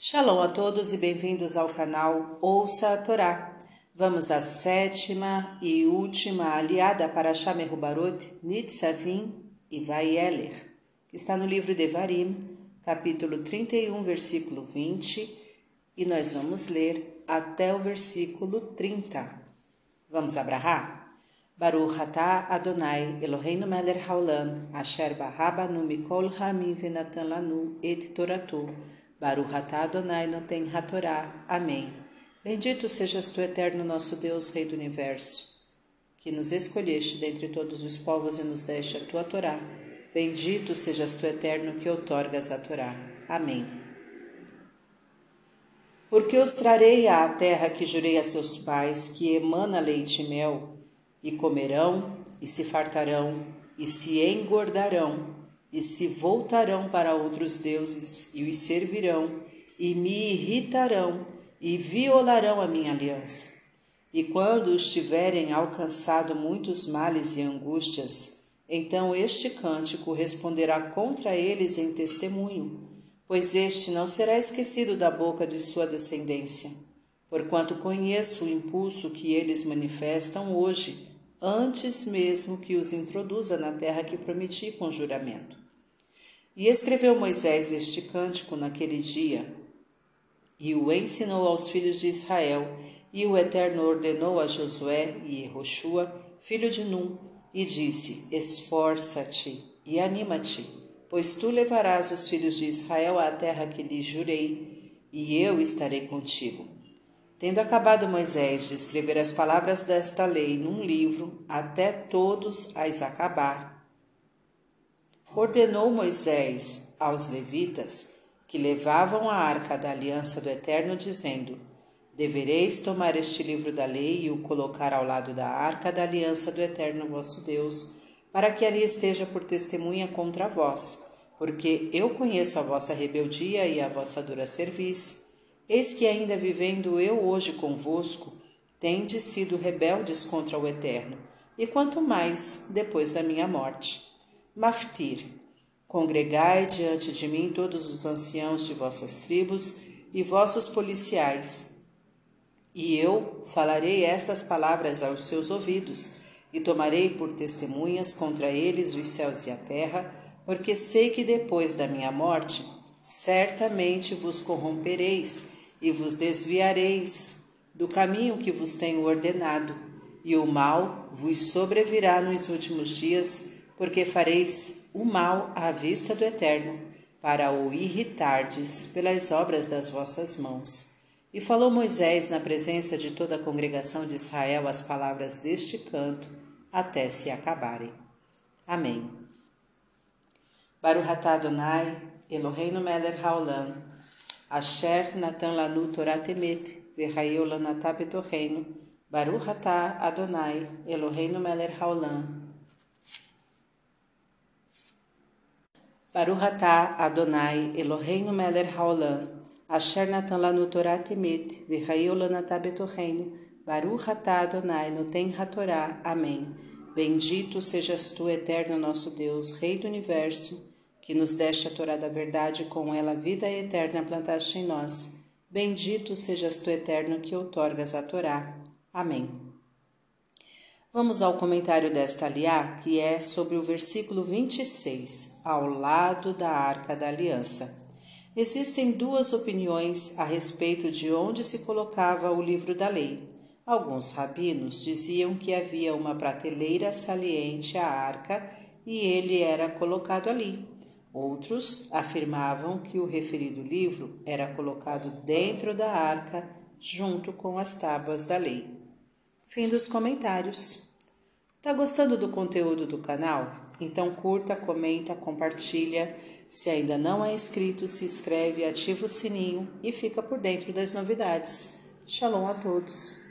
Shalom a todos e bem-vindos ao canal Ouça a Torá. Vamos à sétima e última aliada para Shamer Barot, Nitzavim e Vaieler, que está no livro de Varim, capítulo 31, versículo 20, e nós vamos ler até o versículo 30. Vamos abrahar? Baruch atah Adonai Eloheinu melech haolam asher barabanu mikol hamim venatan lanu et toratu Baruch atah Adonai noten hatorá. Amém. Bendito sejas tu, eterno nosso Deus, Rei do Universo, que nos escolheste dentre todos os povos e nos deste a tua Torá. Bendito sejas tu, eterno, que outorgas a Torá. Amém. Porque os trarei à terra que jurei a seus pais, que emana leite e mel, e comerão, e se fartarão, e se engordarão, e se voltarão para outros deuses e os servirão e me irritarão e violarão a minha aliança. E quando os tiverem alcançado muitos males e angústias, então este cântico responderá contra eles em testemunho, pois este não será esquecido da boca de sua descendência, porquanto conheço o impulso que eles manifestam hoje antes mesmo que os introduza na terra que prometi com juramento. E escreveu Moisés este cântico naquele dia, e o ensinou aos filhos de Israel, e o Eterno ordenou a Josué e Roshua, filho de Num, e disse: Esforça-te e anima-te, pois tu levarás os filhos de Israel à terra que lhes jurei, e eu estarei contigo. Tendo acabado Moisés de escrever as palavras desta lei num livro, até todos as acabar, ordenou Moisés aos levitas que levavam a arca da aliança do Eterno, dizendo: Devereis tomar este livro da lei e o colocar ao lado da arca da aliança do Eterno vosso Deus, para que ali esteja por testemunha contra vós, porque eu conheço a vossa rebeldia e a vossa dura serviço Eis que, ainda vivendo eu hoje convosco, tendes sido rebeldes contra o Eterno, e quanto mais depois da minha morte. Maftir, congregai diante de mim todos os anciãos de vossas tribos e vossos policiais, e eu falarei estas palavras aos seus ouvidos, e tomarei por testemunhas contra eles os céus e a terra, porque sei que depois da minha morte certamente vos corrompereis e vos desviareis do caminho que vos tenho ordenado, e o mal vos sobrevirá nos últimos dias, porque fareis o mal à vista do Eterno, para o irritardes pelas obras das vossas mãos. E falou Moisés na presença de toda a congregação de Israel as palavras deste canto, até se acabarem. Amém. Baruch atah Adonai, Eloheinu melech haolam, Asher natan lanu Torah temet, v'chayu lanatah betorreino, Baruch atah Adonai, Eloheinu melech haolam. Baruch atah Adonai, Eloheinu melech haolam, Asher natan lanu Torah temet, v'chayu lanatah betorreino, Baruch atah Adonai, noten hatorá. Amém. Bendito sejas tu, eterno nosso Deus, Rei do Universo, que nos deste a Torá da verdade, com ela vida eterna plantaste em nós. Bendito sejas tu, eterno, que outorgas a Torá. Amém. Vamos ao comentário desta aliá, que é sobre o versículo 26, ao lado da Arca da Aliança. Existem duas opiniões a respeito de onde se colocava o livro da lei. Alguns rabinos diziam que havia uma prateleira saliente à arca e ele era colocado ali. Outros afirmavam que o referido livro era colocado dentro da arca junto com as tábuas da lei. Fim dos comentários. Tá gostando do conteúdo do canal? Então curta, comenta, compartilha. Se ainda não é inscrito, se inscreve, ativa o sininho e fica por dentro das novidades. Shalom a todos.